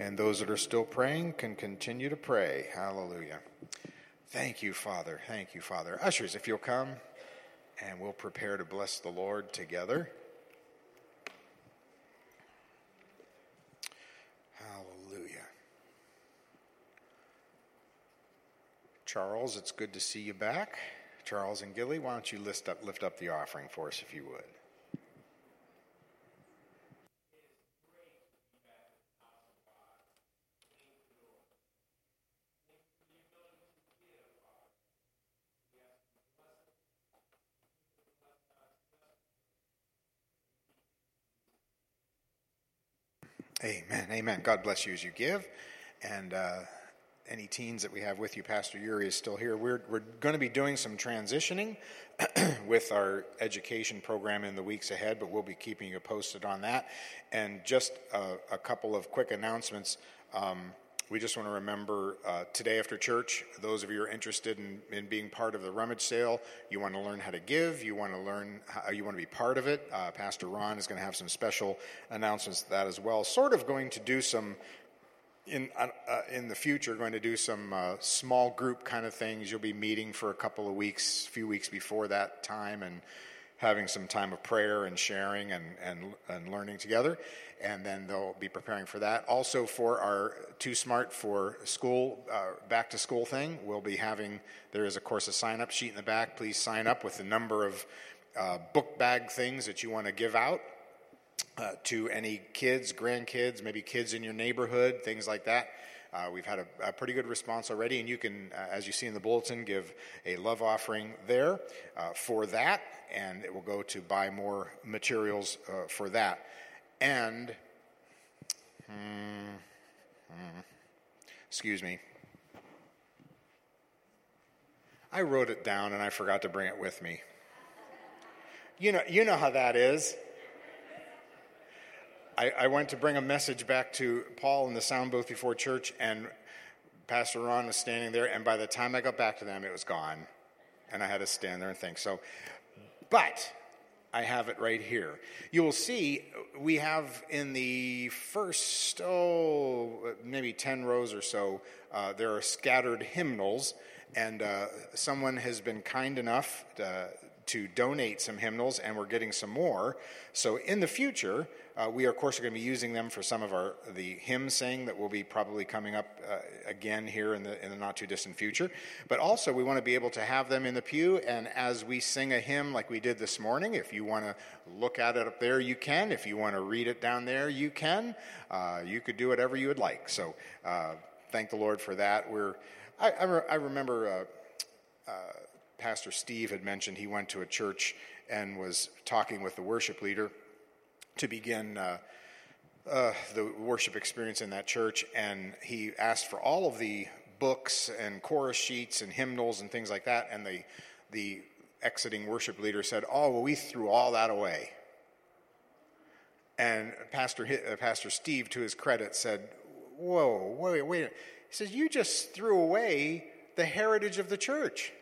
And those that are still praying can continue to pray. Hallelujah. Thank you, Father. Thank you, Father. Ushers, if you'll come and we'll prepare to bless the Lord together. Hallelujah. Charles, it's good to see you back. Charles and Gilly, why don't you lift up, lift up the offering for us if you would? Amen. Amen. God bless you as you give. And uh, any teens that we have with you, Pastor Yuri is still here. We're, we're going to be doing some transitioning with our education program in the weeks ahead, but we'll be keeping you posted on that. And just a, a couple of quick announcements. Um, we just want to remember uh, today after church, those of you who are interested in, in being part of the rummage sale, you want to learn how to give, you want to learn how you want to be part of it. Uh, Pastor Ron is going to have some special announcements that as well. Sort of going to do some in uh, uh, in the future going to do some uh, small group kind of things. You'll be meeting for a couple of weeks, a few weeks before that time, and having some time of prayer and sharing and, and, and learning together. And then they'll be preparing for that. Also, for our Too Smart for School, uh, back to school thing, we'll be having, there is, of course, a sign up sheet in the back. Please sign up with the number of uh, book bag things that you want to give out. Uh, to any kids, grandkids, maybe kids in your neighborhood, things like that. Uh, we've had a, a, pretty good response already, and you can, uh, as you see in the bulletin, give a love offering there uh, for that and it will go to buy more materials uh, for that. And, hmm, hmm, excuse me, I wrote it down and I forgot to bring it with me. You know, you know how that is. I, I went to bring a message back to Paul in the sound booth before church, and Pastor Ron was standing there, and by the time I got back to them, it was gone. And I had to stand there and think. So but I have it right here. You will see we have in the first, oh, maybe 10 rows or so, uh, there are scattered hymnals, and uh, someone has been kind enough to, to donate some hymnals, and we're getting some more. So in the future, uh, we are, of course, are going to be using them for some of our the hymn sing that will be probably coming up uh, again here in the in the not too distant future. But also, we want to be able to have them in the pew, and as we sing a hymn like we did this morning, if you want to look at it up there, you can. If you want to read it down there, you can. Uh, you could do whatever you would like. So, uh, thank the Lord for that. We're I, I, re- I remember. Uh, uh, Pastor Steve had mentioned he went to a church and was talking with the worship leader to begin uh, uh, the worship experience in that church, and he asked for all of the books and chorus sheets and hymnals and things like that, and the the exiting worship leader said, "Oh, well, we threw all that away." And Pastor uh, Pastor Steve, to his credit, said, "Whoa, wait, wait." He says, "You just threw away the heritage of the church.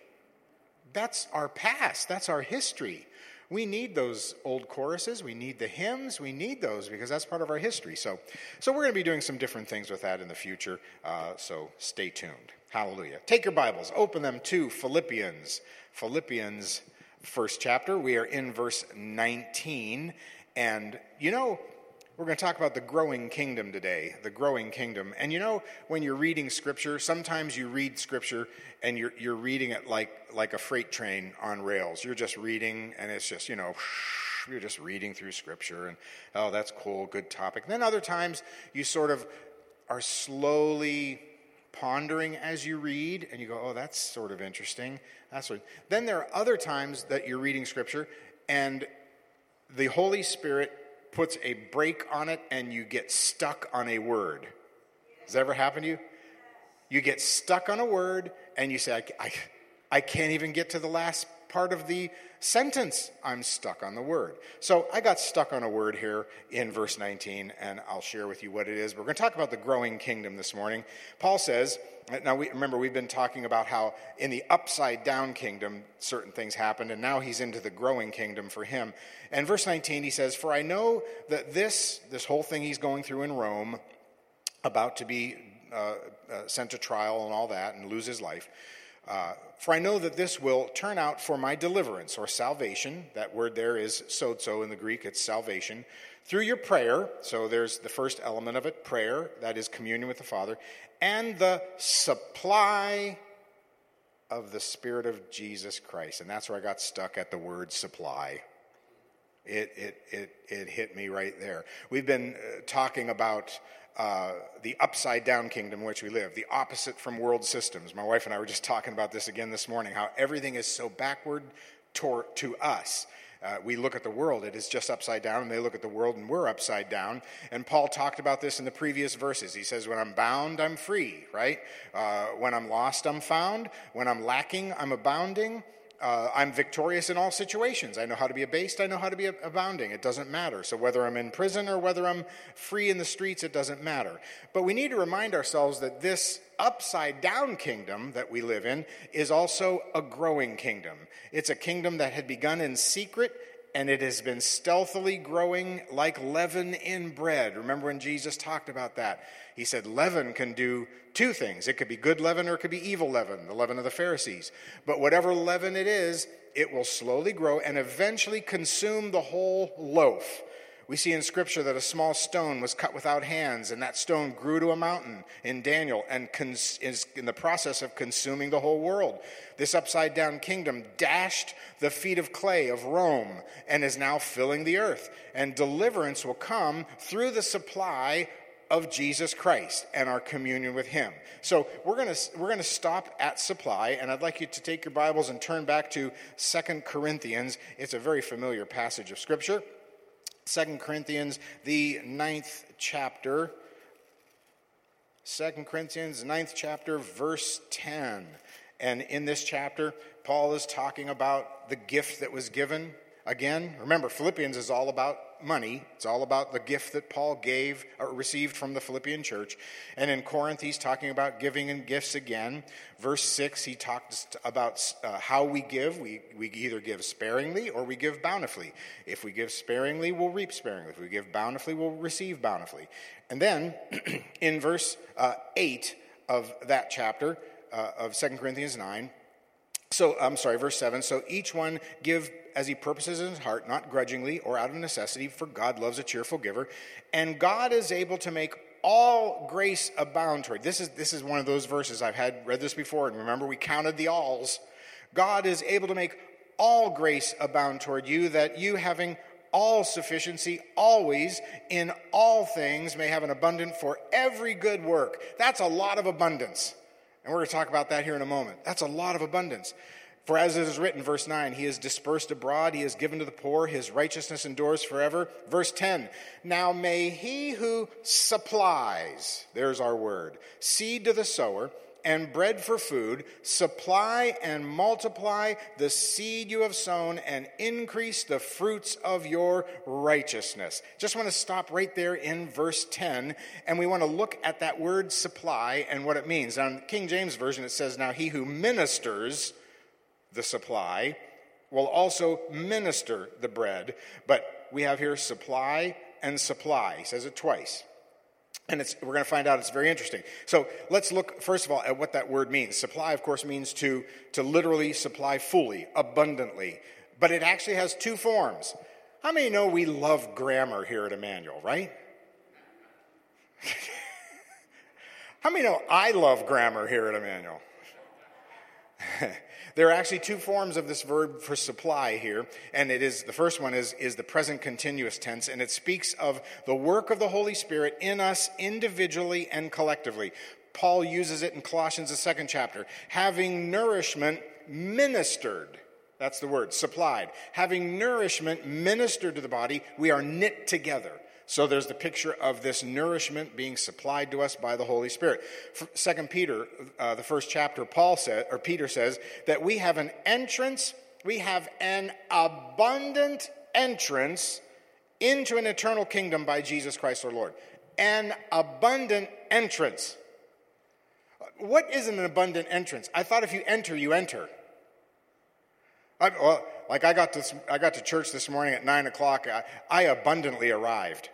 That's our past. That's our history." we need those old choruses. We need the hymns. We need those because that's part of our history. So, so we're going to be doing some different things with that in the future. Uh, so stay tuned. Hallelujah. Take your Bibles, open them to Philippians. Philippians, first chapter. We are in verse 19. And you know, we're going to talk about the growing kingdom today, the growing kingdom. And you know, when you're reading scripture, sometimes you read scripture and you're, you're reading it like, like a freight train on rails. You're just reading, and it's just, you know, you're just reading through scripture, and oh, that's cool, good topic. And then other times you sort of are slowly pondering as you read, and you go, oh, that's sort of interesting. That's. Then there are other times that you're reading scripture, and the Holy Spirit puts a break on it and you get stuck on a word. Has that ever happened to you? You get stuck on a word and you say, I, I, I can't even get to the last part of the sentence. I'm stuck on the word. So I got stuck on a word here in verse 19, and I'll share with you what it is. We're going to talk about the growing kingdom this morning. Paul says, now we, remember we've been talking about how in the upside down kingdom certain things happened, and now he's into the growing kingdom for him. And verse 19 he says, For I know that this, this whole thing he's going through in Rome, about to be uh, uh, sent to trial and all that and lose his life. Uh, for I know that this will turn out for my deliverance or salvation. That word there is sozo in the Greek, it's salvation. Through your prayer, so there's the first element of it prayer, that is communion with the Father, and the supply of the Spirit of Jesus Christ. And that's where I got stuck at the word supply. It, it, it, it hit me right there. We've been uh, talking about uh, the upside down kingdom in which we live, the opposite from world systems. My wife and I were just talking about this again this morning how everything is so backward to, to us. Uh, we look at the world, it is just upside down, and they look at the world, and we're upside down. And Paul talked about this in the previous verses. He says, When I'm bound, I'm free, right? Uh, when I'm lost, I'm found. When I'm lacking, I'm abounding. Uh, I'm victorious in all situations. I know how to be abased, I know how to be abounding. It doesn't matter. So, whether I'm in prison or whether I'm free in the streets, it doesn't matter. But we need to remind ourselves that this upside down kingdom that we live in is also a growing kingdom. It's a kingdom that had begun in secret and it has been stealthily growing like leaven in bread. Remember when Jesus talked about that? He said leaven can do two things it could be good leaven or it could be evil leaven, the leaven of the Pharisees. But whatever leaven it is, it will slowly grow and eventually consume the whole loaf. We see in Scripture that a small stone was cut without hands, and that stone grew to a mountain in Daniel and cons- is in the process of consuming the whole world. This upside down kingdom dashed the feet of clay of Rome and is now filling the earth. And deliverance will come through the supply of Jesus Christ and our communion with him. So we're going to we're going to stop at supply and I'd like you to take your Bibles and turn back to Second Corinthians. It's a very familiar passage of scripture. Second Corinthians, the ninth chapter. Second Corinthians, ninth chapter, verse 10. And in this chapter, Paul is talking about the gift that was given. Again, remember, Philippians is all about money. It's all about the gift that Paul gave or received from the Philippian church. And in Corinth, he's talking about giving and gifts again. Verse 6, he talks about uh, how we give. We, we either give sparingly or we give bountifully. If we give sparingly, we'll reap sparingly. If we give bountifully, we'll receive bountifully. And then in verse uh, 8 of that chapter uh, of 2 Corinthians 9, so I'm sorry, verse 7. So each one give as he purposes in his heart, not grudgingly or out of necessity, for God loves a cheerful giver. And God is able to make all grace abound toward. This is this is one of those verses I've had read this before, and remember we counted the alls. God is able to make all grace abound toward you, that you having all sufficiency always in all things may have an abundant for every good work. That's a lot of abundance. And we're going to talk about that here in a moment. That's a lot of abundance. For as it is written, verse 9, he is dispersed abroad, he is given to the poor, his righteousness endures forever. Verse 10, now may he who supplies, there's our word, seed to the sower, and bread for food, supply and multiply the seed you have sown and increase the fruits of your righteousness. Just want to stop right there in verse 10, and we want to look at that word supply and what it means. In King James Version, it says, Now he who ministers the supply, will also minister the bread. But we have here supply and supply. He says it twice. And we're going to find out it's very interesting. So let's look, first of all, at what that word means. Supply, of course, means to, to literally supply fully, abundantly. But it actually has two forms. How many know we love grammar here at Emmanuel, right? How many know I love grammar here at Emmanuel? There are actually two forms of this verb for supply here, and it is the first one is, is the present continuous tense, and it speaks of the work of the Holy Spirit in us individually and collectively. Paul uses it in Colossians, the second chapter, having nourishment ministered. That's the word, supplied. Having nourishment ministered to the body, we are knit together. So there's the picture of this nourishment being supplied to us by the Holy Spirit. Second Peter, uh, the first chapter, Paul said, or Peter says that we have an entrance, we have an abundant entrance into an eternal kingdom by Jesus Christ our Lord. An abundant entrance. What is an abundant entrance? I thought if you enter, you enter. I, well, like I got to, I got to church this morning at nine o'clock. I, I abundantly arrived.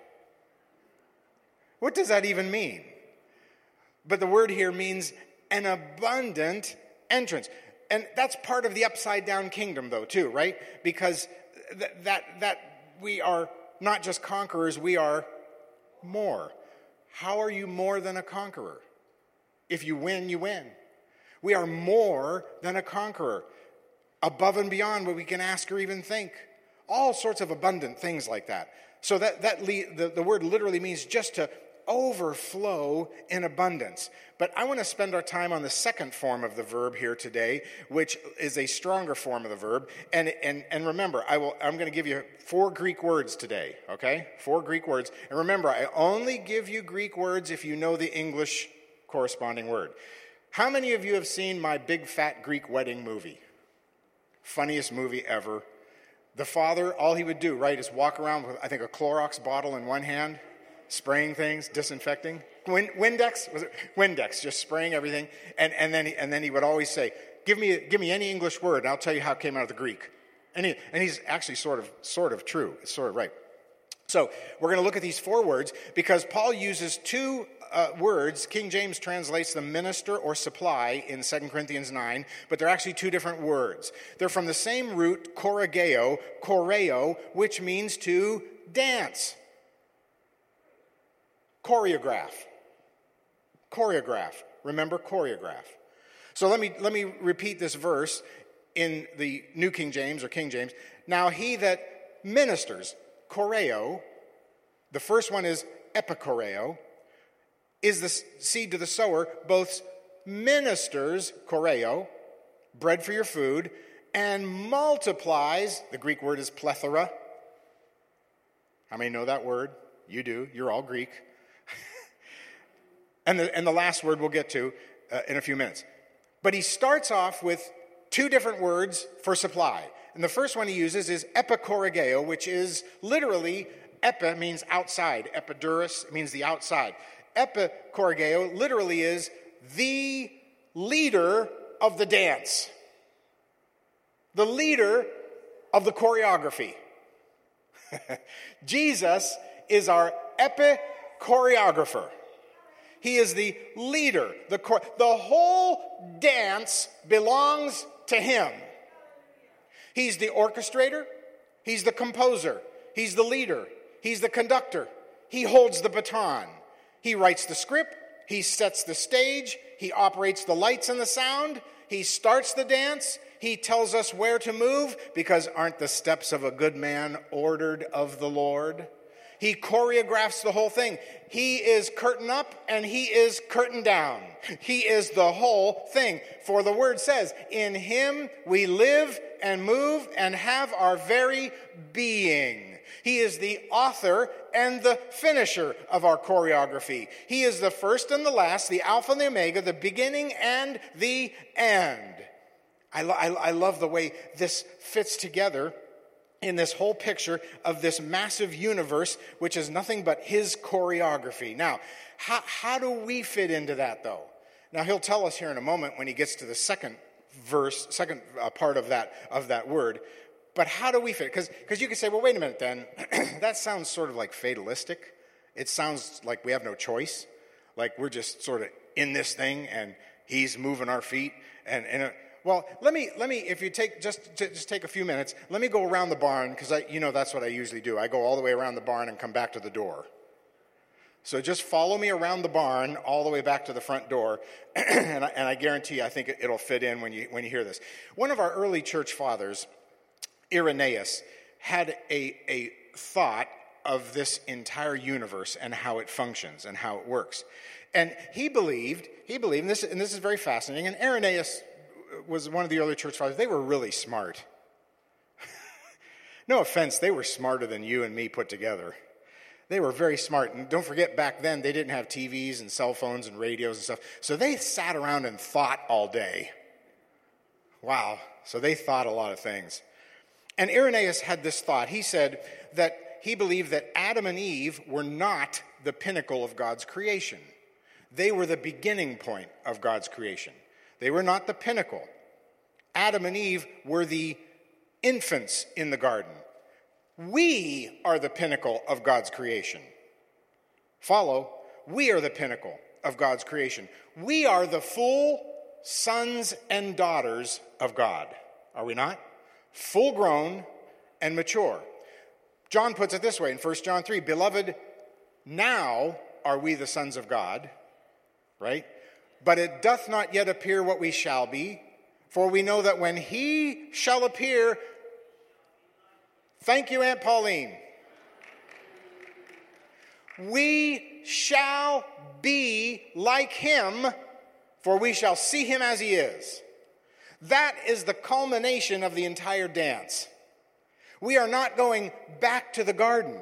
What does that even mean? But the word here means an abundant entrance. And that's part of the upside down kingdom, though, too, right? Because th- that, that we are not just conquerors, we are more. How are you more than a conqueror? If you win, you win. We are more than a conqueror, above and beyond what we can ask or even think. All sorts of abundant things like that. So that, that le- the, the word literally means just to overflow in abundance. But I want to spend our time on the second form of the verb here today, which is a stronger form of the verb. And, and, and remember, I will, I'm going to give you four Greek words today, okay? Four Greek words. And remember, I only give you Greek words if you know the English corresponding word. How many of you have seen my big fat Greek wedding movie? Funniest movie ever. The father, all he would do, right, is walk around with, I think, a Clorox bottle in one hand, spraying things, disinfecting. Win, Windex? Was it Windex? Just spraying everything. And, and, then, he, and then he would always say, give me, give me any English word, and I'll tell you how it came out of the Greek. And, he, and he's actually sort of, sort of true. It's sort of right. So we're going to look at these four words because Paul uses two uh, words. King James translates the minister or supply in 2 Corinthians 9, but they're actually two different words. They're from the same root, chorageo, choreo, which means to dance. Choreograph. Choreograph. Remember, choreograph. So let me, let me repeat this verse in the New King James or King James. Now, he that ministers, choreo, the first one is epichoreo, is the seed to the sower, both ministers, choreo, bread for your food, and multiplies, the Greek word is plethora. How many know that word? You do. You're all Greek. And, the, and the last word we'll get to uh, in a few minutes. But he starts off with two different words for supply. And the first one he uses is epicorrigeo, which is literally, epi means outside, epidermis means the outside epikorgeo literally is the leader of the dance, the leader of the choreography. Jesus is our epichoreographer. He is the leader. The, the whole dance belongs to him. He's the orchestrator, he's the composer, he's the leader, he's the conductor, he holds the baton. He writes the script, he sets the stage, he operates the lights and the sound, he starts the dance, he tells us where to move because aren't the steps of a good man ordered of the Lord? He choreographs the whole thing. He is curtain up and he is curtain down. He is the whole thing. For the word says, In him we live and move and have our very being. He is the author and the finisher of our choreography. He is the first and the last, the Alpha and the Omega, the beginning and the end. I, lo- I, I love the way this fits together in this whole picture of this massive universe, which is nothing but his choreography. Now, how, how do we fit into that though? Now, he'll tell us here in a moment when he gets to the second verse, second uh, part of that, of that word. But how do we fit? Because you could say, well, wait a minute then. that sounds sort of like fatalistic. It sounds like we have no choice. Like we're just sort of in this thing and he's moving our feet. And, and uh, well, let me, let me, if you take, just, just take a few minutes, let me go around the barn because I, you know, that's what I usually do. I go all the way around the barn and come back to the door. So just follow me around the barn all the way back to the front door, and, I, and, I, guarantee I think it'll fit in when you, when you hear this. One of our early church fathers, Irenaeus had a, a thought of this entire universe and how it functions and how it works. And he believed, he believed, and this, and this is very fascinating, and Irenaeus was one of the early church fathers, they were really smart. no offense, they were smarter than you and me put together. They were very smart. And don't forget, back then, they didn't have TVs and cell phones and radios and stuff. So they sat around and thought all day. Wow. So they thought a lot of things. And Irenaeus had this thought. He said that he believed that Adam and Eve were not the pinnacle of God's creation. They were the beginning point of God's creation. They were not the pinnacle. Adam and Eve were the infants in the garden. We are the pinnacle of God's creation. Follow, we are the pinnacle. of God's creation. We are the full sons and daughters of God, are we not? Full grown and mature. John puts it this way in 1 John 3 Beloved, now are we the sons of God, right? But it doth not yet appear what we shall be, for we know that when he shall appear, thank you, Aunt Pauline, we shall be like him, for we shall see him as he is. That is the culmination of the entire dance. We are not going back to the garden.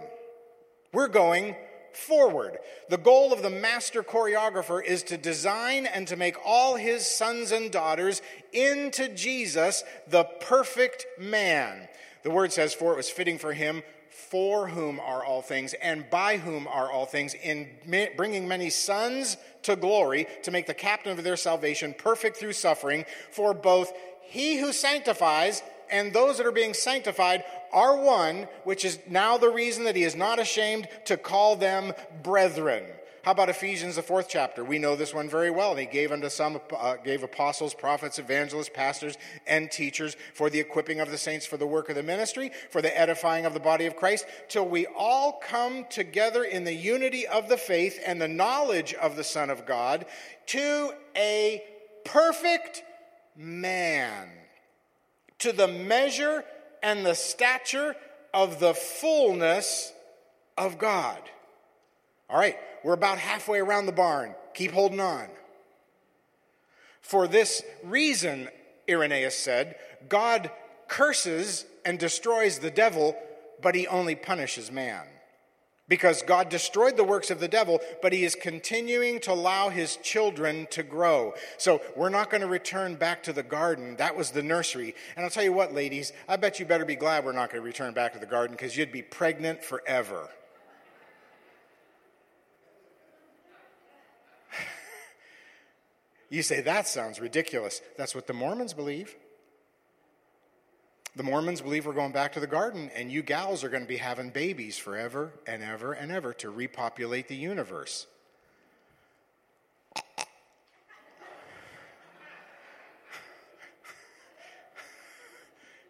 We're going forward. The goal of the master choreographer is to design and to make all his sons and daughters into Jesus, the perfect man. The word says, For it was fitting for him, for whom are all things, and by whom are all things, in bringing many sons to glory, to make the captain of their salvation perfect through suffering. For both he who sanctifies and those that are being sanctified are one, which is now the reason that he is not ashamed to call them brethren. How about Ephesians, the fourth chapter? We know this one very well. And he gave unto some, uh, gave apostles, prophets, evangelists, pastors, and teachers for the equipping of the saints for the work of the ministry, for the edifying of the body of Christ, till we all come together in the unity of the faith and the knowledge of the Son of God to a perfect man, to the measure and the stature of the fullness of God. All right, we're about halfway around the barn. Keep holding on. For this reason, Irenaeus said, God curses and destroys the devil, but he only punishes man because God destroyed the works of the devil, but he is continuing to allow his children to grow. So we're not going to return back to the garden. That was the nursery. And I'll tell you what, ladies, I bet you better be glad we're not going to return back to the garden because you'd be pregnant forever. you say, that sounds ridiculous. That's what the Mormons believe. The Mormons believe we're going back to the garden, and you gals are going to be having babies forever and ever and ever to repopulate the universe.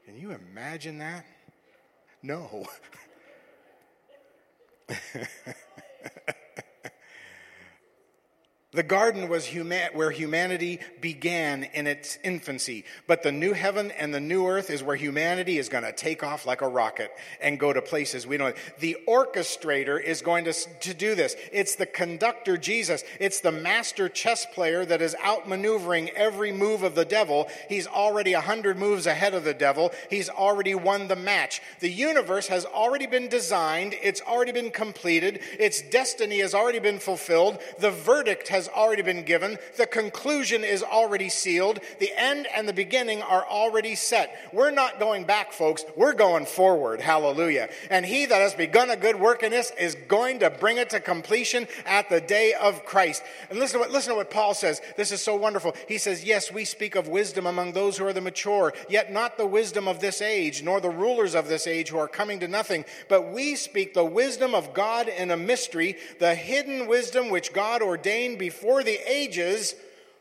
Can you imagine that? No. The garden was where humanity began in its infancy, but the new heaven and the new earth is where humanity is going to take off like a rocket and go to places we don't. The orchestrator is going to, to do this. It's the conductor, Jesus. It's the master chess player that is outmaneuvering every move of the devil. He's already a hundred moves ahead of the devil. He's already won the match. The universe has already been designed. It's already been completed. Its destiny has already been fulfilled. The verdict has has already been given. The conclusion is already sealed. The end and the beginning are already set. We're not going back, folks. We're going forward. Hallelujah. And he that has begun a good work in us is going to bring it to completion at the day of Christ. And listen to what, listen to what Paul says. This is so wonderful. He says, Yes, we speak of wisdom among those who are the mature, yet not the wisdom of this age, nor the rulers of this age who are coming to nothing, but we speak the wisdom of God in a mystery, the hidden wisdom which God ordained before before the ages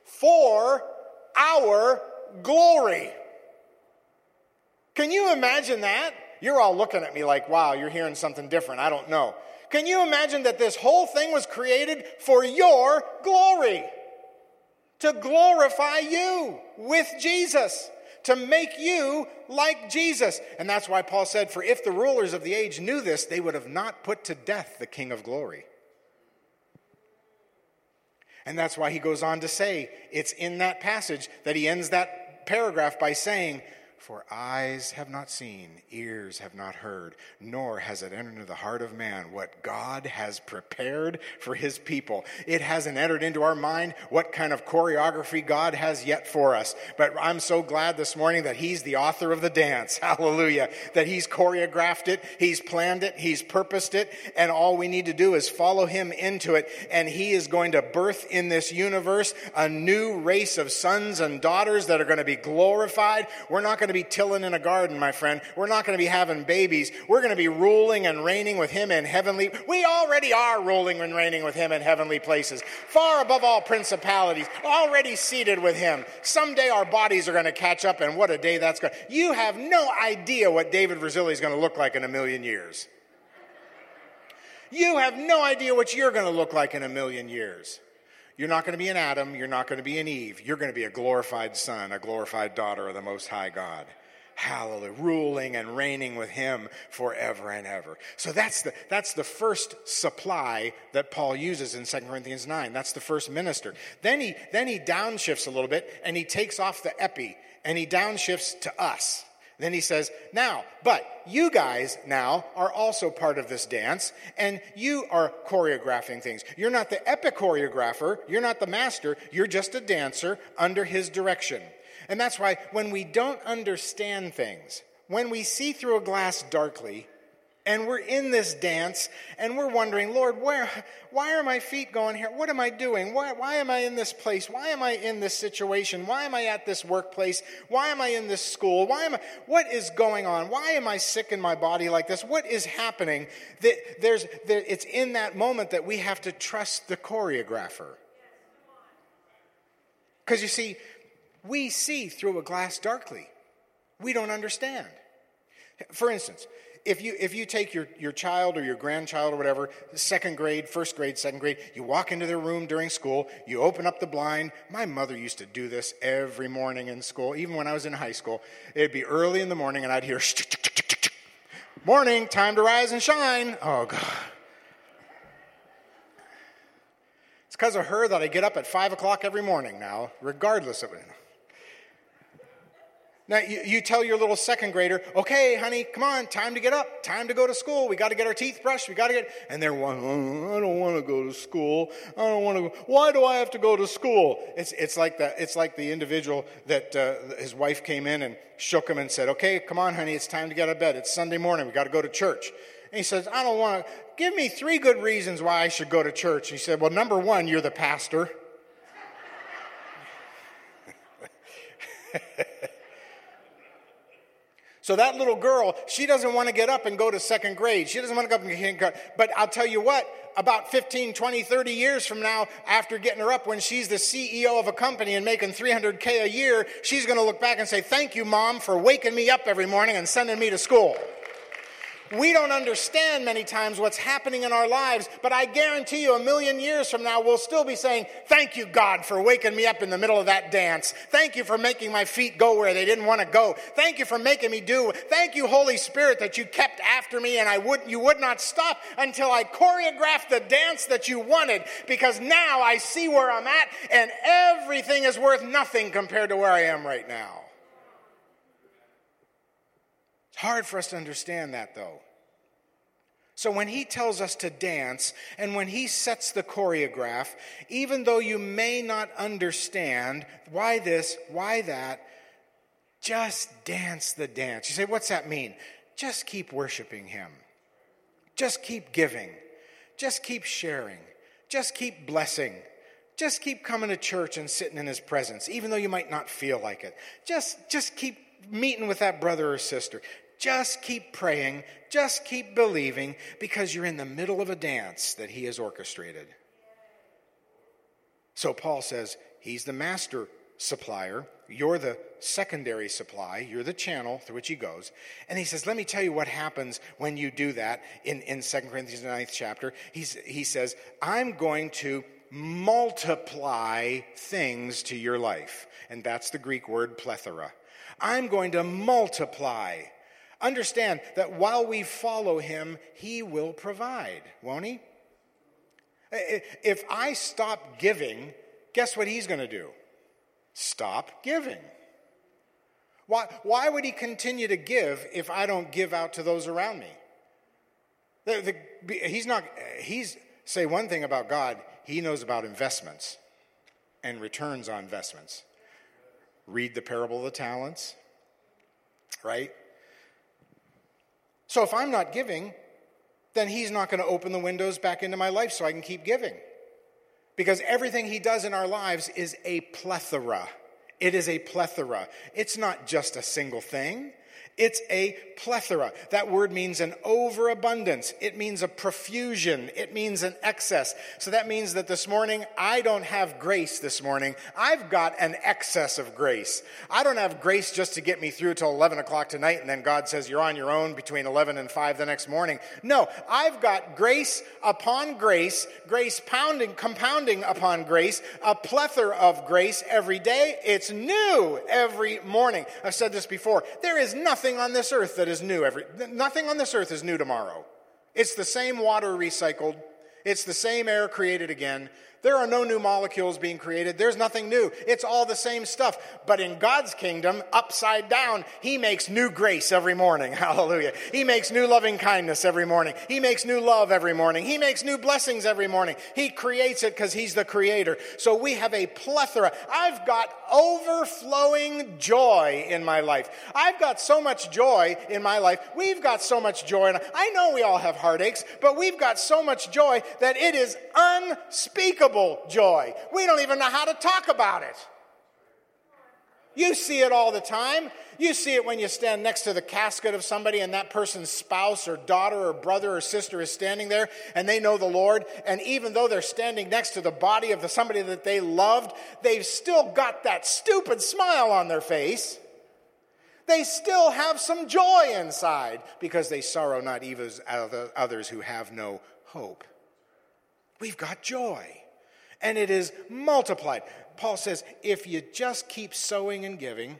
for our glory. Can you imagine that? You're all looking at me like, wow, you're hearing something different. I don't know. Can you imagine that this whole thing was created for your glory? To glorify you with Jesus, to make you like Jesus. And that's why Paul said, For if the rulers of the age knew this, they would have not put to death the King of glory. And that's why he goes on to say, it's in that passage that he ends that paragraph by saying, for eyes have not seen, ears have not heard, nor has it entered into the heart of man what God has prepared for his people. It hasn't entered into our mind what kind of choreography God has yet for us. But I'm so glad this morning that he's the author of the dance. Hallelujah. That he's choreographed it, he's planned it, he's purposed it, and all we need to do is follow him into it. And he is going to birth in this universe a new race of sons and daughters that are going to be glorified. We're not going to be tilling in a garden, my friend. We're not going to be having babies. We're going to be ruling and reigning with Him in heavenly. We already are ruling and reigning with Him in heavenly places, far above all principalities, already seated with Him. Someday our bodies are going to catch up, and what a day that's going to. You have no idea what David Verzilli is going to look like in a million years. You have no idea what you're going to look like in a million years. You're not going to be an Adam. You're not going to be an Eve. You're going to be a glorified son, a glorified daughter of the Most High God. Hallelujah. Ruling and reigning with him forever and ever. So that's the, that's the first supply that Paul uses in 2 Corinthians 9. That's the first minister. Then he, then he downshifts a little bit and he takes off the epi and he downshifts to us. Then he says, Now, but you guys now are also part of this dance, and you are choreographing things. You're not the epic choreographer, you're not the master, you're just a dancer under his direction. And that's why when we don't understand things, when we see through a glass darkly, and we're in this dance and we're wondering, Lord, where, why are my feet going here? What am I doing? Why, why am I in this place? Why am I in this situation? Why am I at this workplace? Why am I in this school? Why am I, what is going on? Why am I sick in my body like this? What is happening? That there's, that it's in that moment that we have to trust the choreographer. Because you see, we see through a glass darkly. We don't understand. For instance, if you if you take your, your child or your grandchild or whatever second grade first grade second grade you walk into their room during school you open up the blind. My mother used to do this every morning in school even when i was in high school. It'd be early in the morning and i'd hear morning time to rise and shine. Oh god. It's because of her that i get up at five o'clock every morning now regardless of it now, you, you, tell your little second grader, okay, honey, come on, time to get up, time to go to school. We got to get our teeth brushed. We got to get, and they're, oh, I don't want to go to school. I don't want to go. Why do I have to go to school? It's, it's like the, it's like the individual that uh, his wife came in and shook him and said, okay, come on, honey, it's time to get out of bed. It's Sunday morning. We got to go to church. And he says, I don't want to. Give me three good reasons why I should go to church. He said, well, number one, you're the pastor. So that little girl, she doesn't want to get up and go to second grade. She doesn't want to go up and go. But I'll tell you what, about 15, 20, 30 years from now, after getting her up, when she's the CEO of a company and making 300K a year, she's going to look back and say, Thank you, mom, for waking me up every morning and sending me to school. We don't understand many times what's happening in our lives, but I guarantee you a million years from now, we'll still be saying, Thank you, God, for waking me up in the middle of that dance. Thank you for making my feet go where they didn't want to go. Thank you for making me do. Thank you, Holy Spirit, that you kept after me and I would, you would not stop until I choreographed the dance that you wanted because now I see where I'm at and everything is worth nothing compared to where I am right now. It's hard for us to understand that, though. So when he tells us to dance and when he sets the choreograph, even though you may not understand why this, why that, just dance the dance. You say, what's that mean? Just keep worshiping him. Just keep giving. Just keep sharing. Just keep blessing. Just keep coming to church and sitting in his presence, even though you might not feel like it. Just, just keep meeting with that brother or sister. Just keep praying, just keep believing, because you're in the middle of a dance that he has orchestrated. So Paul says, He's the master supplier. You're the secondary supply. You're the channel through which he goes. And he says, Let me tell you what happens when you do that in, in 2 Corinthians 9th chapter. He's, he says, I'm going to multiply things to your life. And that's the Greek word plethora. I'm going to multiply understand that while we follow him, he will provide, won't he? If I stop giving, guess what he's going to do? Stop giving. Why, why would he continue to give if I don't give out to those around me? The, the, he's not, he's, say one thing about God, he knows about investments and returns on investments. Read the parable of the talents, right? So if I'm not giving, then he's not going to open the windows back into my life so I can keep giving. Because everything he does in our lives is a plethora, It is a plethora. It's not just a single thing. It's a plethora. That word means an overabundance. It means a profusion. It means an excess. So that means that this morning, I don't have grace this morning. I've got an excess of grace. I don't have grace just to get me through till 11 o'clock tonight, and then God says, You're on your own between 11 and 5 the next morning. No, I've got grace upon grace, grace pounding, compounding upon grace, a plethora of grace every day. It's new every morning. I've said this before. There is nothing on this earth that is new. Every, nothing on this earth is new tomorrow. It's the same water recycled, it's the same air created again. There are no new molecules being created. There's nothing new. It's all the same stuff. But in God's kingdom, upside down, He makes new grace every morning. Hallelujah. He makes new loving kindness every morning. He makes new love every morning. He makes new blessings every morning. He creates it because He's the creator. So we have a plethora. I've got overflowing joy in my life. I've got so much joy in my life. We've got so much joy. And I know we all have heartaches, but we've got so much joy that it is unspeakable joy. We don't even know how to talk about it. You see it all the time. You see it when you stand next to the casket of somebody and that person's spouse or daughter or brother or sister is standing there and they know the Lord. And even though they're standing next to the body of the, somebody that they loved, they've still got that stupid smile on their face. They still have some joy inside because they sorrow not even others who have no hope. We've got joy and it is multiplied. Paul says, if you just keep sowing and giving,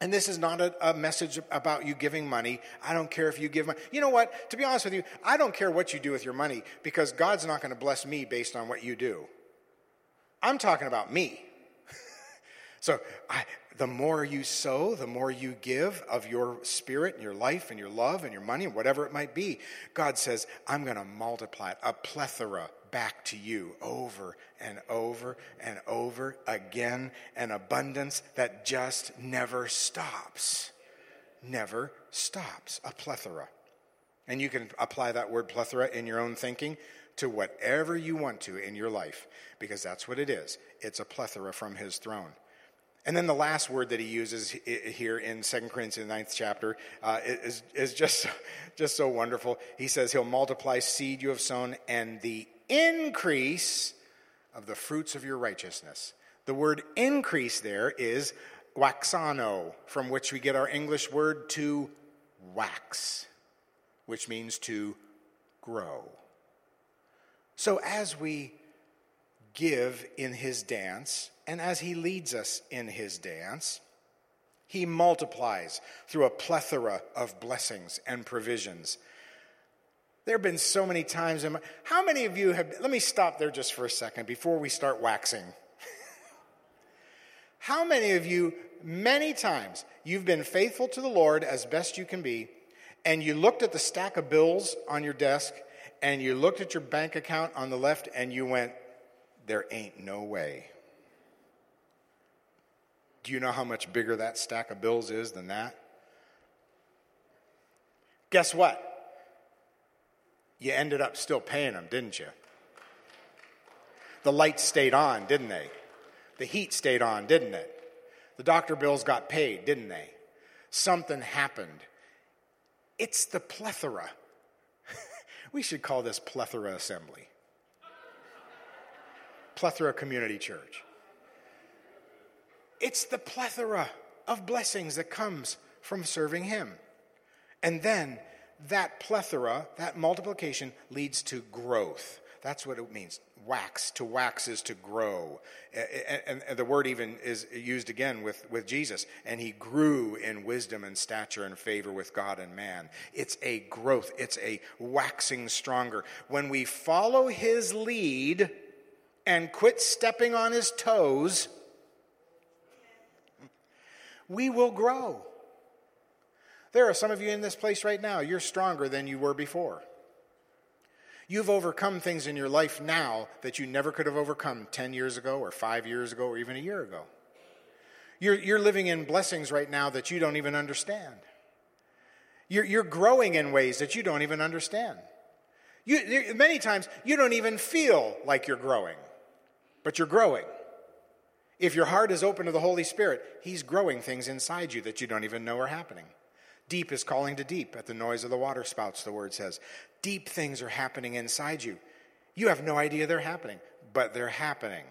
and this is not a, a, message about you giving money. I don't care if you give money. You know what? To be honest with you, I don't care what you do with your money because God's not going to bless me based on what you do. I'm talking about me. so I, the more you sow, the more you give of your spirit and your life and your love and your money and whatever it might be, God says, I'm going to multiply it, a plethora back to you over and over and over again, an abundance that just never stops. Never stops. A plethora. And you can apply that word plethora in your own thinking to whatever you want to in your life, because that's what it is. It's a plethora from his throne. And then the last word that he uses here in 2 Corinthians, the ninth chapter, uh, is, is just, just so wonderful. He says, He'll multiply seed you have sown and the increase of the fruits of your righteousness. The word increase there is waxano, from which we get our English word to wax, which means to grow. So as we give in his dance, and as he leads us in his dance, he multiplies through a plethora of blessings and provisions there have been so many times. In my, how many of you have, let me stop there just for a second before we start waxing. how many of you, many times, you've been faithful to the Lord as best you can be, and you looked at the stack of bills on your desk, and you looked at your bank account on the left, and you went, There ain't no way. Do you know how much bigger that stack of bills is than that? Guess what? You ended up still paying them, didn't you? The lights stayed on, didn't they? The heat stayed on, didn't it? The doctor bills got paid, didn't they? Something happened. It's the plethora. we should call this plethora assembly. Plethora Community Church. It's the plethora of blessings that comes from serving Him. And then that plethora, that multiplication, leads to growth. That's what it means. Wax, to wax is to grow. And, the word even is used again with, with Jesus. And he grew in wisdom and stature and favor with God and man. It's a growth, it's a waxing stronger. When we follow his lead and quit stepping on his toes, we will grow. There are some of you in this place right now, you're stronger than you were before. You've overcome things in your life now that you never could have overcome 10 years ago, or five years ago, or even a year ago. You're, you're living in blessings right now that you don't even understand. You're, you're growing in ways that you don't even understand. You, many times, you don't even feel like you're growing, but you're growing. If your heart is open to the Holy Spirit, He's growing things inside you that you don't even know are happening. Deep is calling to deep at the noise of the water spouts, the word says. Deep things are happening inside you. You have no idea they're happening, but they're happening.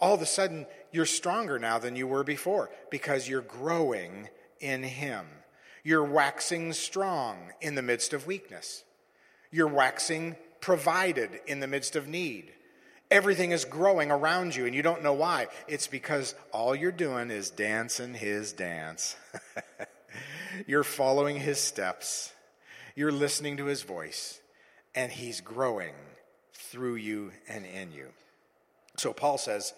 All of a sudden, you're stronger now than you were before because you're growing in Him. You're waxing strong in the midst of weakness. You're waxing provided in the midst of need. Everything is growing around you and you don't know why. It's because all you're doing is dancing his dance. you're following his steps. You're listening to his voice and he's growing through you and in you. So Paul says,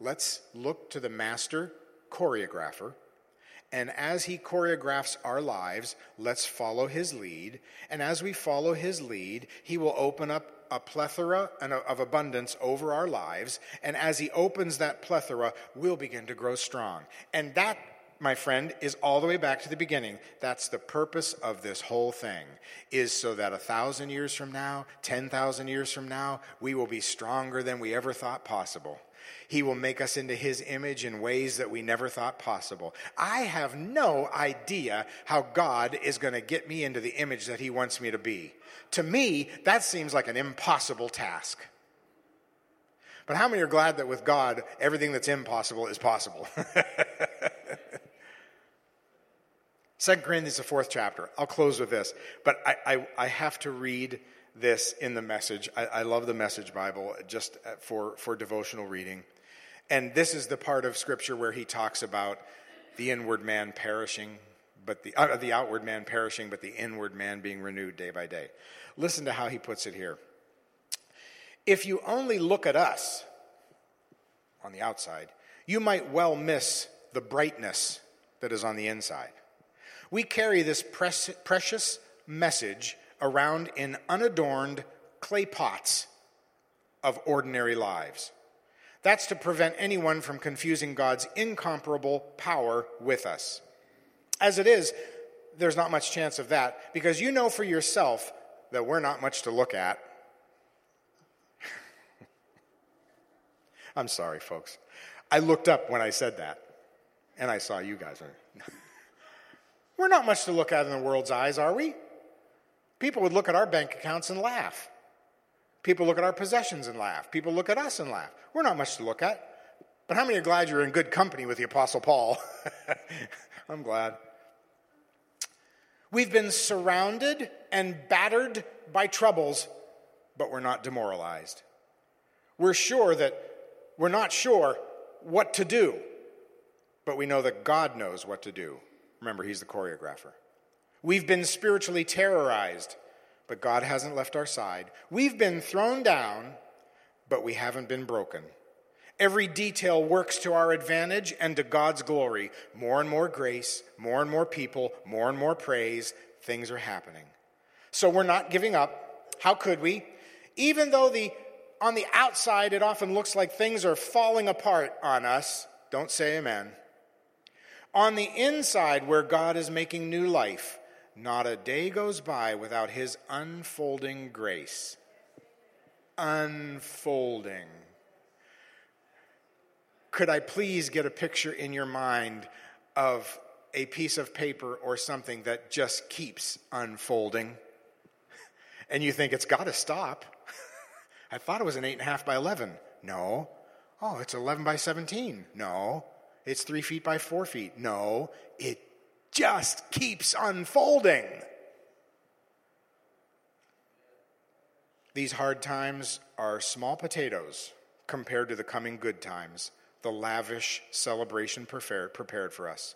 let's look to the master choreographer and as he choreographs our lives, let's follow his lead. And as we follow his lead, he will open up a plethora of abundance over our lives. And as he opens that plethora, we'll begin to grow strong. And that, my friend, is all the way back to the beginning. That's the purpose of this whole thing, is so that a thousand years from now, 10,000 years from now, we will be stronger than we ever thought possible. He will make us into His image in ways that we never thought possible. I have no idea how God is going to get me into the image that He wants me to be. To me, that seems like an impossible task. But how many are glad that with God, everything that's impossible is possible? 2 Corinthians, the fourth chapter. I'll close with this, but I, I, I have to read this in the message. I, I love the message Bible just for, for devotional reading. And this is the part of Scripture where he talks about the inward man perishing, but the, uh, the outward man perishing, but the inward man being renewed day by day. Listen to how he puts it here. If you only look at us on the outside, you might well miss the brightness that is on the inside. We carry this precious message around in unadorned clay pots of ordinary lives. That's to prevent anyone from confusing God's incomparable power with us. As it is, there's not much chance of that because you know for yourself that we're not much to look at. I'm sorry, folks. I looked up when I said that, and I saw you guys. We're not much to look at in the world's eyes, are we? People would look at our bank accounts and laugh. People look at our possessions and laugh. People look at us and laugh. We're not much to look at. But how many are glad you're in good company with the Apostle Paul? I'm glad. We've been surrounded and battered by troubles, but we're not demoralized. We're sure that we're not sure what to do, but we know that God knows what to do. Remember, He's the choreographer. We've been spiritually terrorized, but God hasn't left our side. We've been thrown down, but we haven't been broken. Every detail works to our advantage and to God's glory. More and more grace, more and more people, more and more praise. Things are happening. So we're not giving up. How could we? Even though the on the outside it often looks like things are falling apart on us, don't say amen. On the inside where God is making new life, not a day goes by without his unfolding grace. Unfolding. Could I please get a picture in your mind of a piece of paper or something that just keeps unfolding? And you think it's got to stop. I thought it was an 8.5 by 11. No. Oh, it's 11 by 17. No. It's 3 feet by 4 feet. No. It just keeps unfolding. These hard times are small potatoes compared to the coming good times, the lavish celebration prepared for us.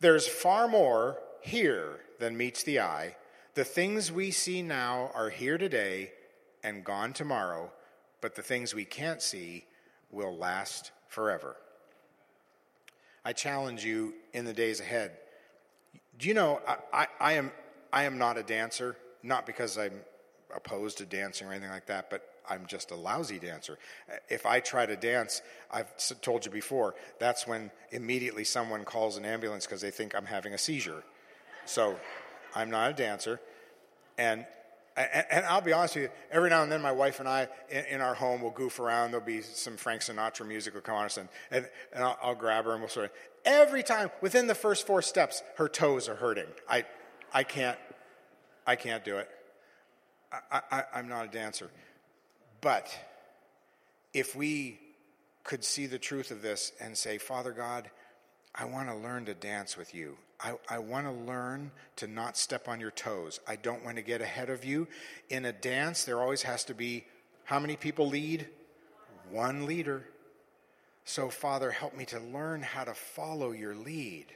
There's far more here than meets the eye. The things we see now are here today and gone tomorrow, but the things we can't see will last forever. I challenge you in the days ahead do you know, I, I, I, am, I am not a dancer, not because I'm opposed to dancing or anything like that, but I'm just a lousy dancer. If I try to dance, I've told you before, that's when immediately someone calls an ambulance because they think I'm having a seizure. So I'm not a dancer. And And, and, I'll be honest with you, every now and then my wife and I in, in, our home will goof around. There'll be some Frank Sinatra music will come on us, and, and, and I'll, I'll, grab her and we'll sort of. Every time, within the first four steps, her toes are hurting. I, I can't, I can't do it. I, I, I'm not a dancer. But if we could see the truth of this and say, Father God, I want to learn to dance with you. I, I want to learn to not step on your toes. I don't want to get ahead of you. In a dance, there always has to be how many people lead? One leader. So, Father, help me to learn how to follow your lead.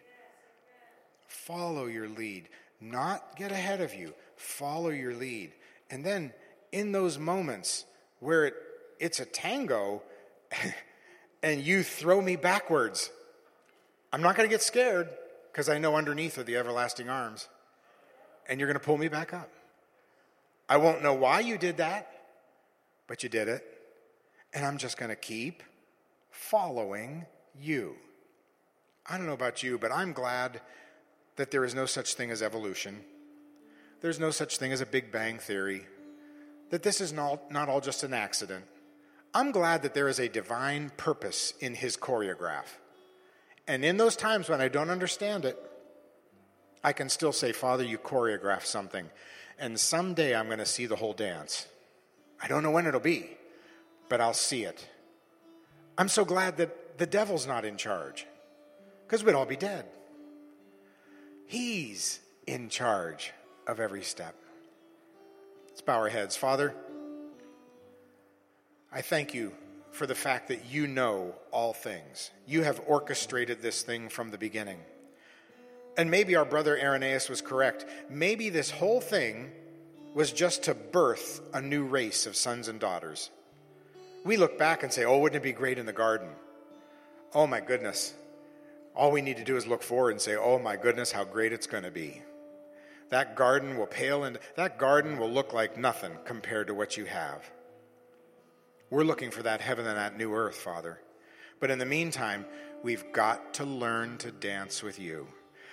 Follow your lead. Not get ahead of you. Follow your lead. And then, in those moments where it, it's a tango and you throw me backwards, I'm not going to get scared because I know underneath are the everlasting arms. And you're going to pull me back up. I won't know why you did that, but you did it. And I'm just going to keep following you. I don't know about you, but I'm glad that there is no such thing as evolution. There's no such thing as a Big Bang Theory. That this is not, not all just an accident. I'm glad that there is a divine purpose in his choreograph. And in those times when I don't understand it, I can still say, Father, you choreographed something. And someday I'm going to see the whole dance. I don't know when it'll be, but I'll see it. I'm so glad that the devil's not in charge, because we'd all be dead. He's in charge of every step. Let's bow our heads. Father, I thank you for the fact that you know all things. You have orchestrated this thing from the beginning. And maybe our brother Irenaeus was correct. Maybe this whole thing was just to birth a new race of sons and daughters. We look back and say, oh, wouldn't it be great in the garden? Oh, my goodness. All we need to do is look forward and say, oh, my goodness, how great it's going to be. That garden will pale and that garden will look like nothing compared to what you have. We're looking for that heaven and that new earth, Father. But in the meantime, we've got to learn to dance with you.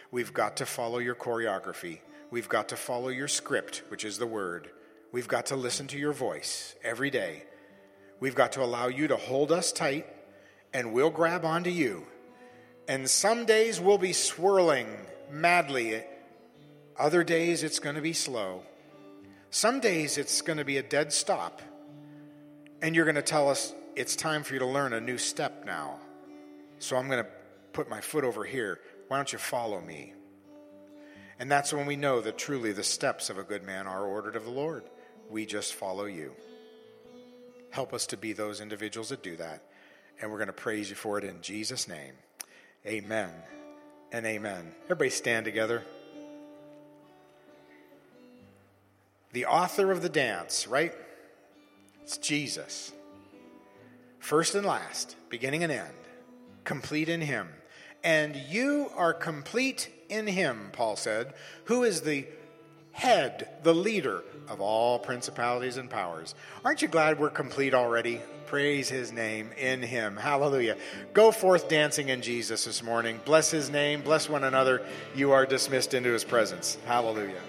We've got to follow your choreography. We've got to follow your script, which is the word. We've got to listen to your voice every day. We've got to allow you to hold us tight, and we'll grab onto you. And some days we'll be swirling madly. Other days it's going to be slow. Some days it's going to be a dead stop and you're going to tell us it's time for you to learn a new step now. So I'm going to put my foot over here. Why don't you follow me? And that's when we know that truly the steps of a good man are ordered of the Lord. We just follow you. Help us to be those individuals that do that. And we're going to praise you for it in Jesus' name. Amen and amen. Everybody stand together. The author of the dance, right? It's Jesus. First and last, beginning and end, complete in Him. And you are complete in Him, Paul said, who is the head, the leader of all principalities and powers. Aren't you glad we're complete already? Praise his name in him. Hallelujah. Go forth dancing in Jesus this morning. Bless his name. Bless one another. You are dismissed into his presence. Hallelujah.